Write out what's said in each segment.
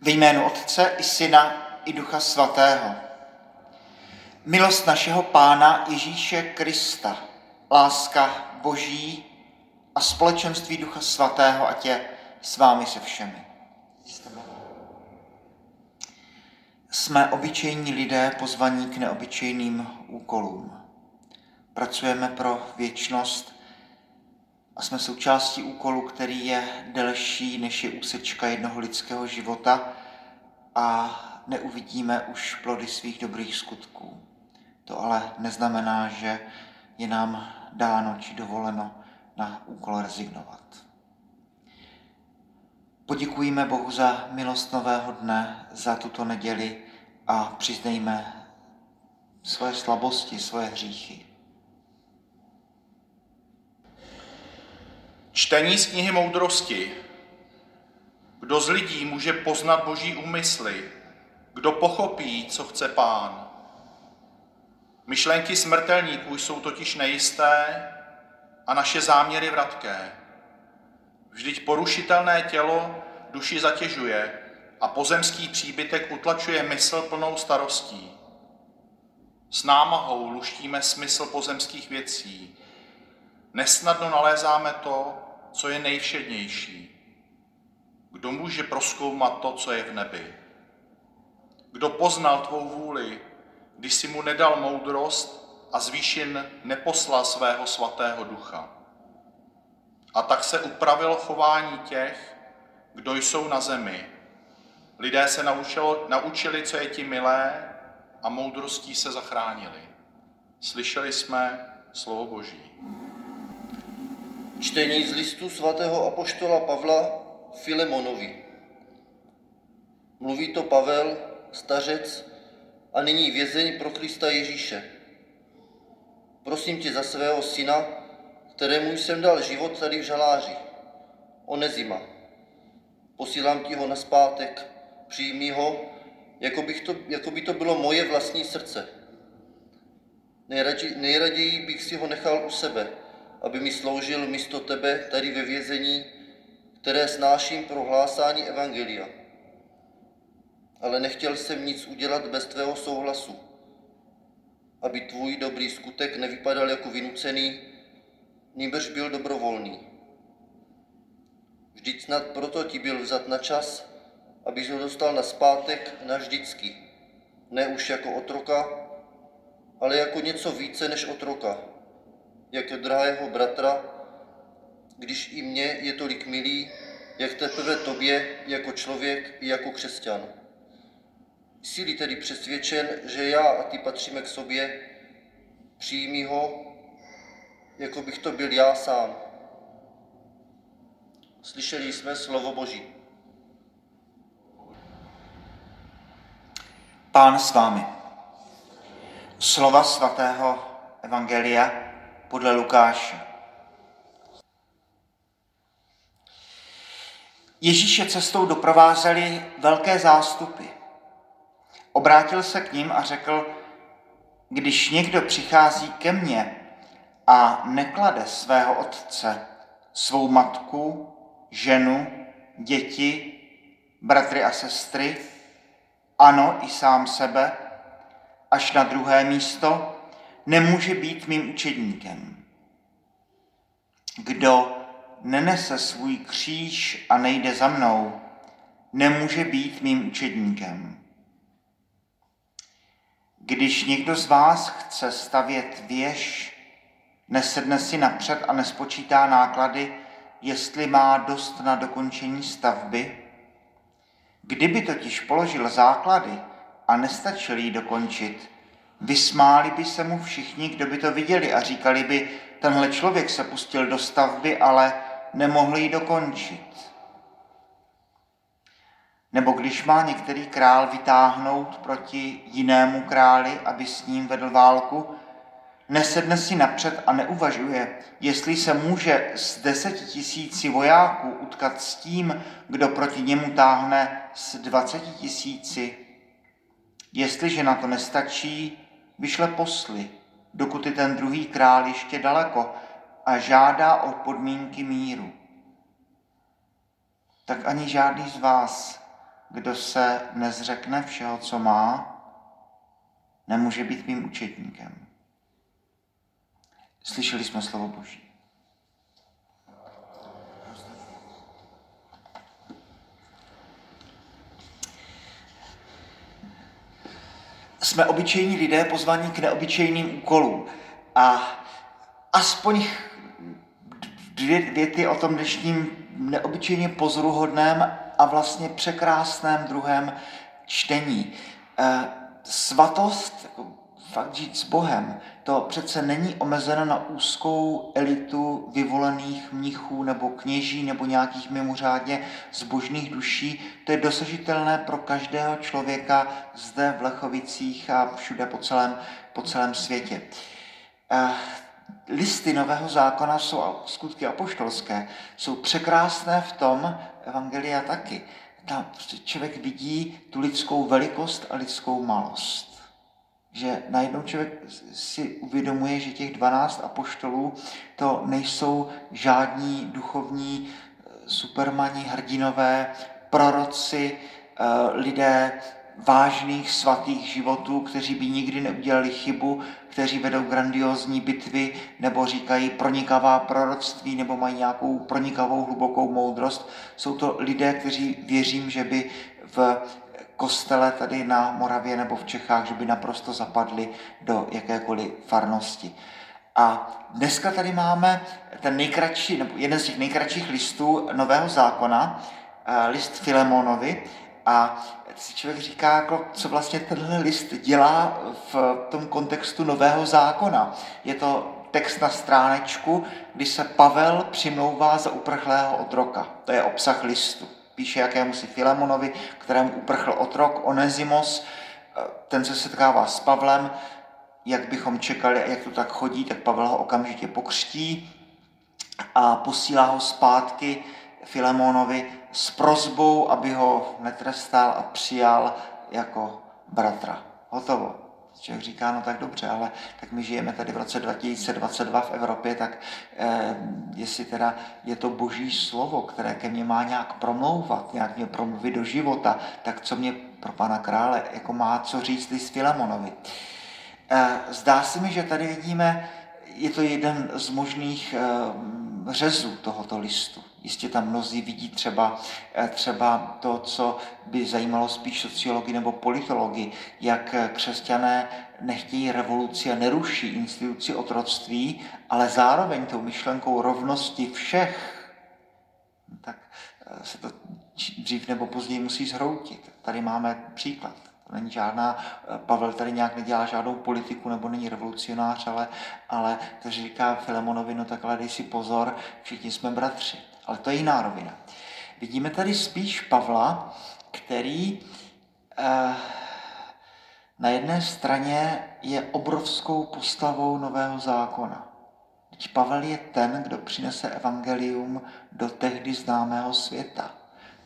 Ve jménu Otce i Syna i Ducha Svatého. Milost našeho Pána Ježíše Krista, láska Boží a společenství Ducha Svatého, ať je s vámi se všemi. Jsme obyčejní lidé pozvaní k neobyčejným úkolům. Pracujeme pro věčnost a jsme součástí úkolu, který je delší než je úsečka jednoho lidského života a neuvidíme už plody svých dobrých skutků. To ale neznamená, že je nám dáno či dovoleno na úkol rezignovat. Poděkujeme Bohu za milost nového dne, za tuto neděli a přiznejme svoje slabosti, svoje hříchy. Čtení z knihy moudrosti. Kdo z lidí může poznat boží úmysly? Kdo pochopí, co chce pán? Myšlenky smrtelníků jsou totiž nejisté a naše záměry vratké. Vždyť porušitelné tělo duši zatěžuje a pozemský příbytek utlačuje mysl plnou starostí. S námahou luštíme smysl pozemských věcí. Nesnadno nalézáme to, co je nejvšednější. Kdo může proskoumat to, co je v nebi? Kdo poznal tvou vůli, když si mu nedal moudrost a z výšin neposlal svého svatého ducha? A tak se upravilo chování těch, kdo jsou na zemi. Lidé se naučilo, naučili, co je ti milé a moudrostí se zachránili. Slyšeli jsme slovo Boží. Čtení z listu svatého apoštola Pavla Filemonovi. Mluví to Pavel, stařec a nyní vězeň pro Krista Ježíše. Prosím tě za svého syna, kterému jsem dal život tady v žaláři, Onezima. Posílám ti ho na zpátek, přijmi ho, jako, bych to, jako by to bylo moje vlastní srdce. Nejraději, nejraději bych si ho nechal u sebe, aby mi sloužil místo tebe tady ve vězení, které snáším pro hlásání Evangelia. Ale nechtěl jsem nic udělat bez tvého souhlasu, aby tvůj dobrý skutek nevypadal jako vynucený, nýbrž byl dobrovolný. Vždyť snad proto ti byl vzat na čas, abys ho dostal na zpátek navždycky, ne už jako otroka, ale jako něco více než otroka, jako drahého bratra, když i mně je tolik milý, jak teprve tobě jako člověk i jako křesťan. Jsi tedy přesvědčen, že já a ty patříme k sobě, přijmi ho, jako bych to byl já sám. Slyšeli jsme slovo Boží. Pán s vámi. Slova svatého Evangelia podle Lukáše. Ježíše cestou doprovázeli velké zástupy. Obrátil se k ním a řekl, když někdo přichází ke mně a neklade svého otce, svou matku, ženu, děti, bratry a sestry, ano i sám sebe, až na druhé místo, nemůže být mým učedníkem. Kdo nenese svůj kříž a nejde za mnou, nemůže být mým učedníkem. Když někdo z vás chce stavět věž, nesedne si napřed a nespočítá náklady, jestli má dost na dokončení stavby. Kdyby totiž položil základy a nestačil jí dokončit, vysmáli by se mu všichni, kdo by to viděli a říkali by, tenhle člověk se pustil do stavby, ale nemohl ji dokončit. Nebo když má některý král vytáhnout proti jinému králi, aby s ním vedl válku, nesedne si napřed a neuvažuje, jestli se může s deseti tisíci vojáků utkat s tím, kdo proti němu táhne s dvaceti tisíci. Jestliže na to nestačí, vyšle posly, dokud je ten druhý král ještě daleko a žádá o podmínky míru. Tak ani žádný z vás kdo se nezřekne všeho, co má, nemůže být mým učetníkem. Slyšeli jsme slovo Boží. Jsme obyčejní lidé pozvaní k neobyčejným úkolům. A aspoň dvě věty o tom dnešním neobyčejně pozoruhodném a vlastně překrásném druhém čtení. Eh, svatost, fakt žít s Bohem, to přece není omezeno na úzkou elitu vyvolených mnichů nebo kněží nebo nějakých mimořádně zbožných duší. To je dosažitelné pro každého člověka zde v Lechovicích a všude po celém, po celém světě. Eh, listy Nového zákona jsou skutky apoštolské, jsou překrásné v tom, Evangelia taky. Tam prostě člověk vidí tu lidskou velikost a lidskou malost. Že najednou člověk si uvědomuje, že těch 12 apoštolů to nejsou žádní duchovní eh, supermani, hrdinové, proroci, eh, lidé vážných svatých životů, kteří by nikdy neudělali chybu, kteří vedou grandiozní bitvy nebo říkají pronikavá proroctví nebo mají nějakou pronikavou hlubokou moudrost. Jsou to lidé, kteří věřím, že by v kostele tady na Moravě nebo v Čechách, že by naprosto zapadli do jakékoliv farnosti. A dneska tady máme ten nejkratší, nebo jeden z těch nejkratších listů Nového zákona, eh, list Filemonovi, a si člověk říká, jako, co vlastně tenhle list dělá v tom kontextu Nového zákona. Je to text na stránečku, kdy se Pavel přimlouvá za uprchlého otroka. To je obsah listu. Píše jakému si Filemonovi, kterému uprchl otrok, Onezimos, ten se setkává s Pavlem, jak bychom čekali jak to tak chodí, tak Pavel ho okamžitě pokřtí a posílá ho zpátky Filemonovi s prozbou, aby ho netrestal a přijal jako bratra. Hotovo. Člověk říká, no tak dobře, ale tak my žijeme tady v roce 2022 v Evropě, tak eh, jestli teda je to boží slovo, které ke mně má nějak promlouvat, nějak mě promluvit do života, tak co mě pro pana krále jako má co říct s Filemonovi. Eh, zdá se mi, že tady vidíme, je to jeden z možných eh, řezů tohoto listu. Jistě tam mnozí vidí třeba, eh, třeba to, co by zajímalo spíš sociologii nebo politologii, jak křesťané nechtějí revoluci a neruší instituci otroctví, ale zároveň tou myšlenkou rovnosti všech, tak eh, se to dřív nebo později musí zhroutit. Tady máme příklad. To není žádná, eh, Pavel tady nějak nedělá žádnou politiku nebo není revolucionář, ale, ale to říká Filemonovi, no tak ale dej si pozor, všichni jsme bratři. Ale to je jiná rovina. Vidíme tady spíš Pavla, který eh, na jedné straně je obrovskou postavou nového zákona. Teď Pavel je ten, kdo přinese evangelium do tehdy známého světa.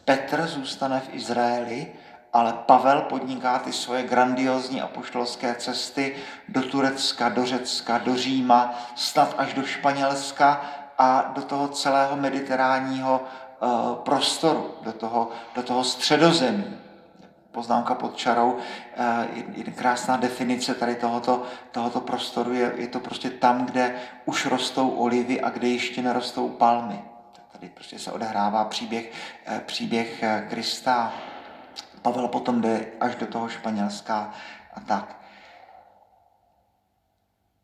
Petr zůstane v Izraeli, ale Pavel podniká ty svoje grandiozní apoštolské cesty do Turecka, do Řecka, do Říma, snad až do Španělska a do toho celého mediteránního eh, prostoru, do toho, do toho středozemí. Poznámka pod čarou, eh, jedna krásná definice tady tohoto, tohoto prostoru je, je to prostě tam, kde už rostou olivy a kde ještě nerostou palmy. Tady prostě se odehrává příběh, eh, příběh Krista. Pavel potom jde až do toho Španělska a tak.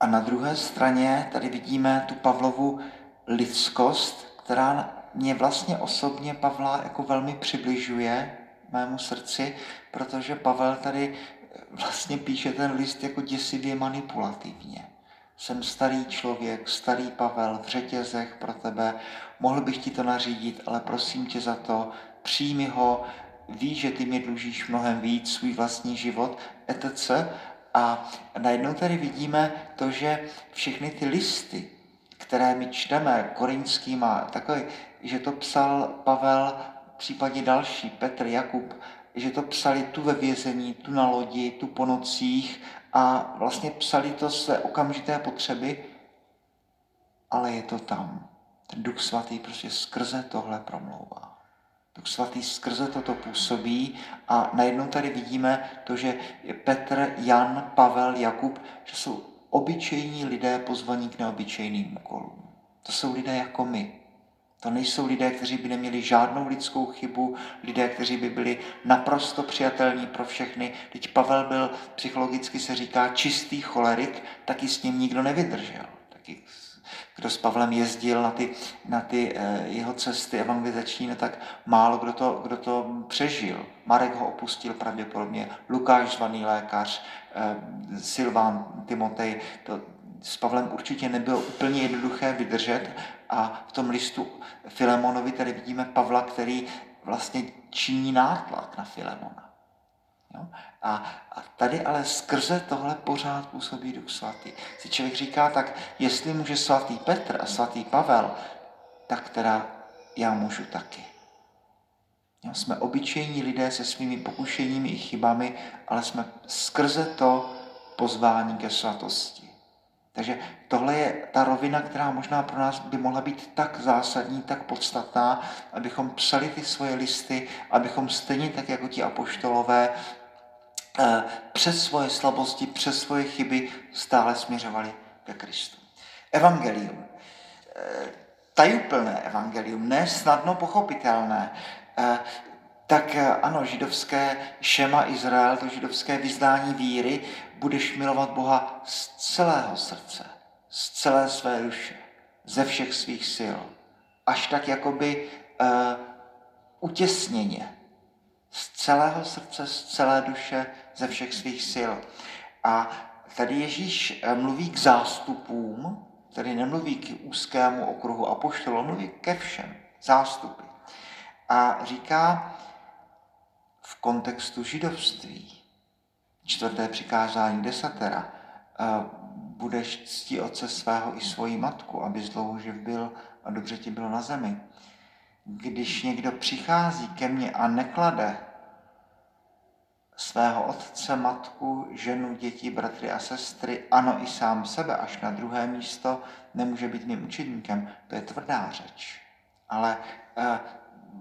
A na druhé straně tady vidíme tu Pavlovu lidskost, která mě vlastně osobně Pavla jako velmi přibližuje mému srdci, protože Pavel tady vlastně píše ten list jako děsivě manipulativně. Jsem starý člověk, starý Pavel, v řetězech pro tebe, mohl bych ti to nařídit, ale prosím tě za to, přijmi ho, ví, že ty mi dlužíš mnohem víc, svůj vlastní život, etc. A najednou tady vidíme to, že všechny ty listy, které my čteme, korinským a takový, že to psal Pavel, případně další, Petr, Jakub, že to psali tu ve vězení, tu na lodi, tu po nocích a vlastně psali to své okamžité potřeby, ale je to tam. Ten Duch Svatý prostě skrze tohle promlouvá. Duch svatý skrze toto působí a najednou tady vidíme to, že Petr, Jan, Pavel, Jakub, že jsou obyčejní lidé pozvaní k neobyčejným úkolům. To jsou lidé jako my. To nejsou lidé, kteří by neměli žádnou lidskou chybu, lidé, kteří by byli naprosto přijatelní pro všechny. Teď Pavel byl, psychologicky se říká, čistý cholerik, taky s ním nikdo nevydržel. Taky kdo s Pavlem jezdil na ty, na ty eh, jeho cesty evangelizační, no tak málo kdo to, kdo to přežil. Marek ho opustil pravděpodobně, Lukáš zvaný lékař, eh, Silván, Timotej, to, s Pavlem určitě nebylo úplně jednoduché vydržet a v tom listu Filemonovi tady vidíme Pavla, který vlastně činí nátlak na Filemona. Jo? A, a tady ale skrze tohle pořád působí Duch Svatý. Si člověk říká, tak jestli může svatý Petr a svatý Pavel, tak teda já můžu taky. Jo? Jsme obyčejní lidé se svými pokušeními i chybami, ale jsme skrze to pozvání ke svatosti. Takže tohle je ta rovina, která možná pro nás by mohla být tak zásadní, tak podstatná, abychom psali ty svoje listy, abychom stejně tak jako ti apoštolové přes svoje slabosti, přes svoje chyby stále směřovali ke Kristu. Evangelium. Eh, tajuplné evangelium, ne snadno pochopitelné. Eh, tak ano, židovské šema Izrael, to židovské vyznání víry, budeš milovat Boha z celého srdce, z celé své duše, ze všech svých sil. Až tak jakoby uh, utěsněně. Z celého srdce, z celé duše, ze všech svých sil. A tady Ježíš eh, mluví k zástupům, tady nemluví k úzkému okruhu apoštolů, mluví ke všem zástupy. A říká v kontextu židovství, čtvrté přikázání desatera, budeš ctí otce svého i svoji matku, aby dlouho živ byl a dobře ti bylo na zemi. Když někdo přichází ke mně a neklade svého otce, matku, ženu, děti, bratry a sestry, ano i sám sebe až na druhé místo, nemůže být mým učedníkem. To je tvrdá řeč. Ale eh,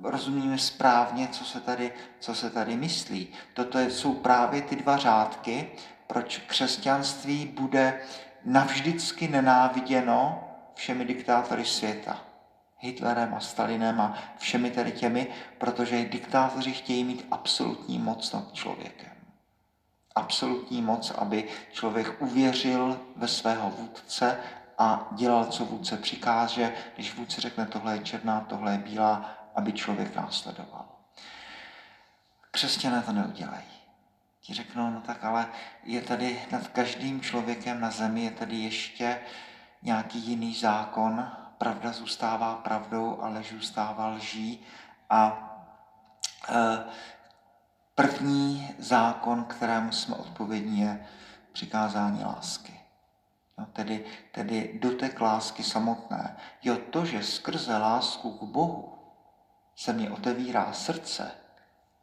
rozumíme správně, co se tady, co se tady myslí. Toto jsou právě ty dva řádky, proč křesťanství bude navždycky nenáviděno všemi diktátory světa. Hitlerem a Stalinem a všemi tady těmi, protože diktátoři chtějí mít absolutní moc nad člověkem. Absolutní moc, aby člověk uvěřil ve svého vůdce a dělal, co vůdce přikáže. Když vůdce řekne, tohle je černá, tohle je bílá, aby člověk následoval. Křesťané to neudělají. Ti řeknou, no tak ale je tady nad každým člověkem na zemi, je tady ještě nějaký jiný zákon, pravda zůstává pravdou, ale zůstává lží. A e, první zákon, kterému jsme odpovědní, je přikázání lásky. No, tedy, tedy dotek lásky samotné. Jo, to, že skrze lásku k Bohu se mi otevírá srdce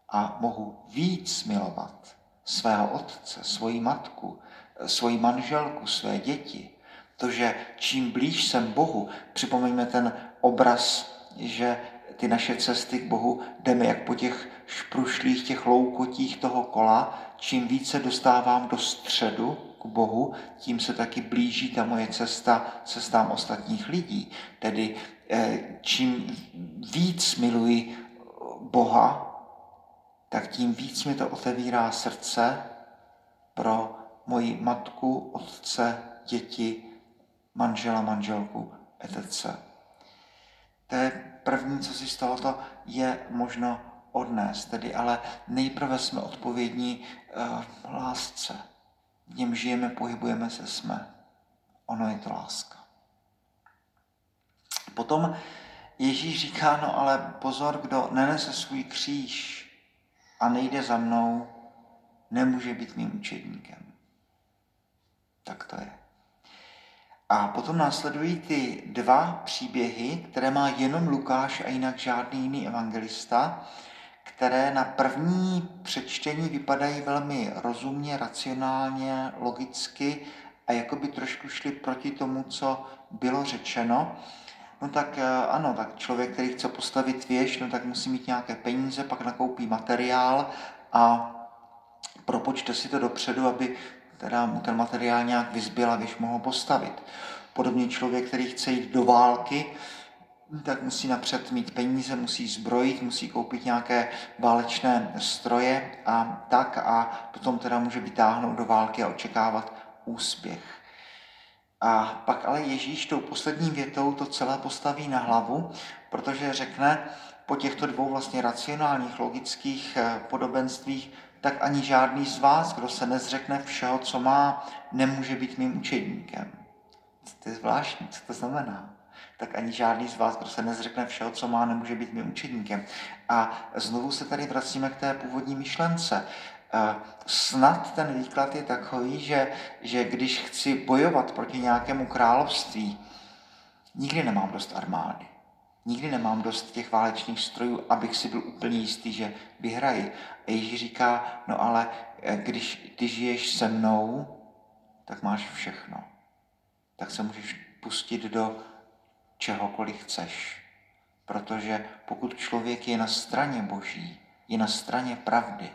a mohu víc milovat svého otce, svoji matku, svoji manželku, své děti, to, že čím blíž jsem Bohu, připomeňme ten obraz, že ty naše cesty k Bohu jdeme jak po těch šprušlých, těch loukotích toho kola, čím více dostávám do středu k Bohu, tím se taky blíží ta moje cesta cestám ostatních lidí. Tedy Eh, čím víc miluji Boha, tak tím víc mi to otevírá srdce pro moji matku, otce, děti, manžela, manželku, etc. To je první, co si z tohoto je možno odnést. Tedy ale nejprve jsme odpovědní uh, lásce. V něm žijeme, pohybujeme se, jsme. Ono je to láska. Potom Ježíš říká, no ale pozor, kdo nenese svůj kříž a nejde za mnou, nemůže být mým učedníkem. Tak to je. A potom následují ty dva příběhy, které má jenom Lukáš a jinak žádný jiný evangelista, které na první přečtení vypadají velmi rozumně, racionálně, logicky a jako by trošku šly proti tomu, co bylo řečeno. No tak eh, ano, tak člověk, který chce postavit věž, no tak musí mít nějaké peníze, pak nakoupí materiál a propočte si to dopředu, aby teda mu ten materiál nějak vyzbyl a věž mohl postavit. Podobně člověk, který chce jít do války, tak musí napřed mít peníze, musí zbrojit, musí koupit nějaké válečné stroje a tak a potom teda může vytáhnout do války a očekávat úspěch. A pak ale Ježíš tou poslední větou to celé postaví na hlavu, protože řekne po těchto dvou vlastně racionálních, logických eh, podobenstvích, tak ani žádný z vás, kdo se nezřekne všeho, co má, nemůže být mým učedníkem. To je zvláštní, co to znamená tak ani žádný z vás, kdo se nezřekne všeho, co má, nemůže být mým učedníkem. A znovu se tady vracíme k té původní myšlence. Snad ten výklad je takový, že, že když chci bojovat proti nějakému království, nikdy nemám dost armády. Nikdy nemám dost těch válečných strojů, abych si byl úplně jistý, že vyhraji. A Ježíš říká, no ale eh, když ty žiješ se mnou, tak máš všechno. Tak se můžeš pustit do čehokoliv chceš. Protože pokud člověk je na straně Boží, je na straně pravdy,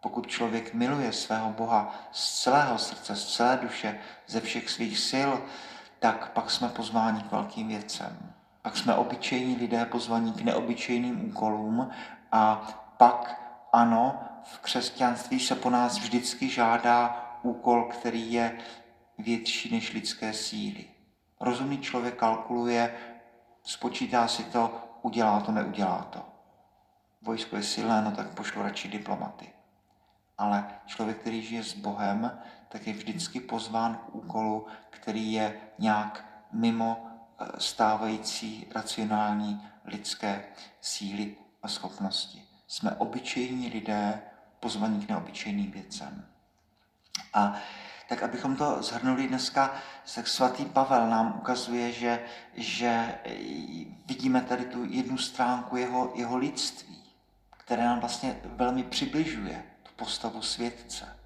pokud člověk miluje svého Boha z celého srdce, z celé duše, ze všech svých sil, tak pak jsme pozváni k velkým věcem. Pak jsme obyčejní lidé pozvaní k neobyčejným úkolům a pak ano, v křesťanství se po nás vždycky žádá úkol, který je větší než lidské síly. Rozumný člověk kalkuluje, spočítá si to, udělá to, neudělá to. Vojsko je silné, no tak pošlu radši diplomaty. Ale člověk, který žije s Bohem, tak je vždycky pozván k úkolu, který je nějak mimo stávající racionální lidské síly a schopnosti. Jsme obyčejní lidé, pozvaní k neobyčejným věcem. A tak abychom to zhrnuli dneska, tak svatý Pavel nám ukazuje, že, že vidíme tady tu jednu stránku jeho, jeho lidství, které nám vlastně velmi přibližuje tu postavu světce.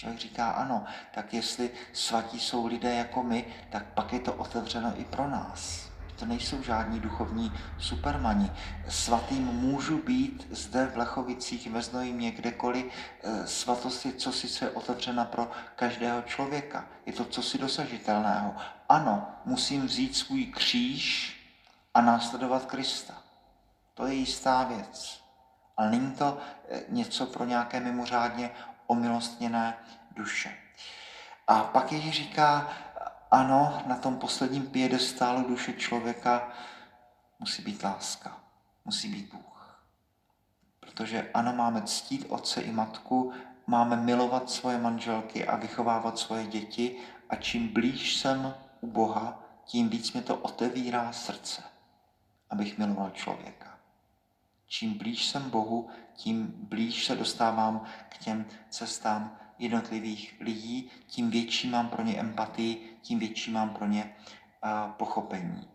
Člověk říká, ano, tak jestli svatí jsou lidé jako my, tak pak je to otevřeno i pro nás to nejsou žádní duchovní supermani. Svatým můžu být zde v Lechovicích, ve Znojmě, kdekoliv. Eh, svatost je co sice otevřena pro každého člověka. Je to cosi dosažitelného. Ano, musím vzít svůj kříž a následovat Krista. To je jistá věc. Ale není to eh, něco pro nějaké mimořádně omilostněné duše. A pak Ježíš říká, ano, na tom posledním piedestálu duše člověka musí být láska, musí být Bůh. Protože ano, máme ctít otce i matku, máme milovat svoje manželky a vychovávat svoje děti a čím blíž jsem u Boha, tím víc mě to otevírá srdce, abych miloval člověka. Čím blíž jsem Bohu, tím blíž se dostávám k těm cestám jednotlivých lidí, tím větší mám pro ně empatii, tím větší mám pro ně uh, pochopení.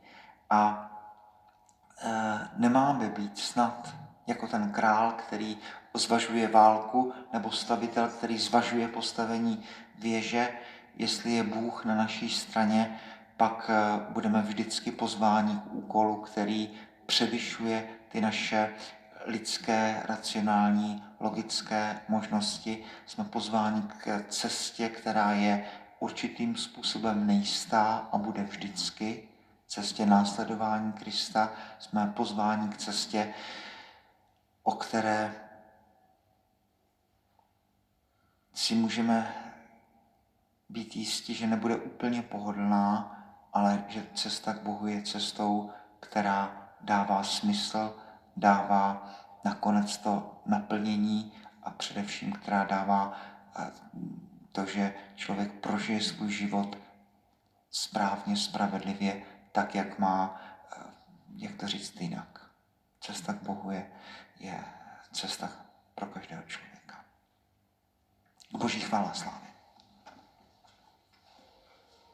A uh, nemáme být snad jako ten král, který zvažuje válku, nebo stavitel, který zvažuje postavení věže, jestli je Bůh na naší straně, pak uh, budeme vždycky pozváni k úkolu, který převyšuje ty naše lidské, racionální, logické možnosti. Jsme pozváni k cestě, která je určitým způsobem nejistá a bude vždycky. Cestě následování Krista jsme pozváni k cestě, o které si můžeme být jistí, že nebude úplně pohodlná, ale že cesta k Bohu je cestou, která dává smysl, dává nakonec to naplnění a především, která dává eh, to, že člověk prožije svůj život správně, spravedlivě, tak, jak má, eh, jak to říct jinak. Cesta k Bohu je, je cesta pro každého člověka. Boží chvála sláva.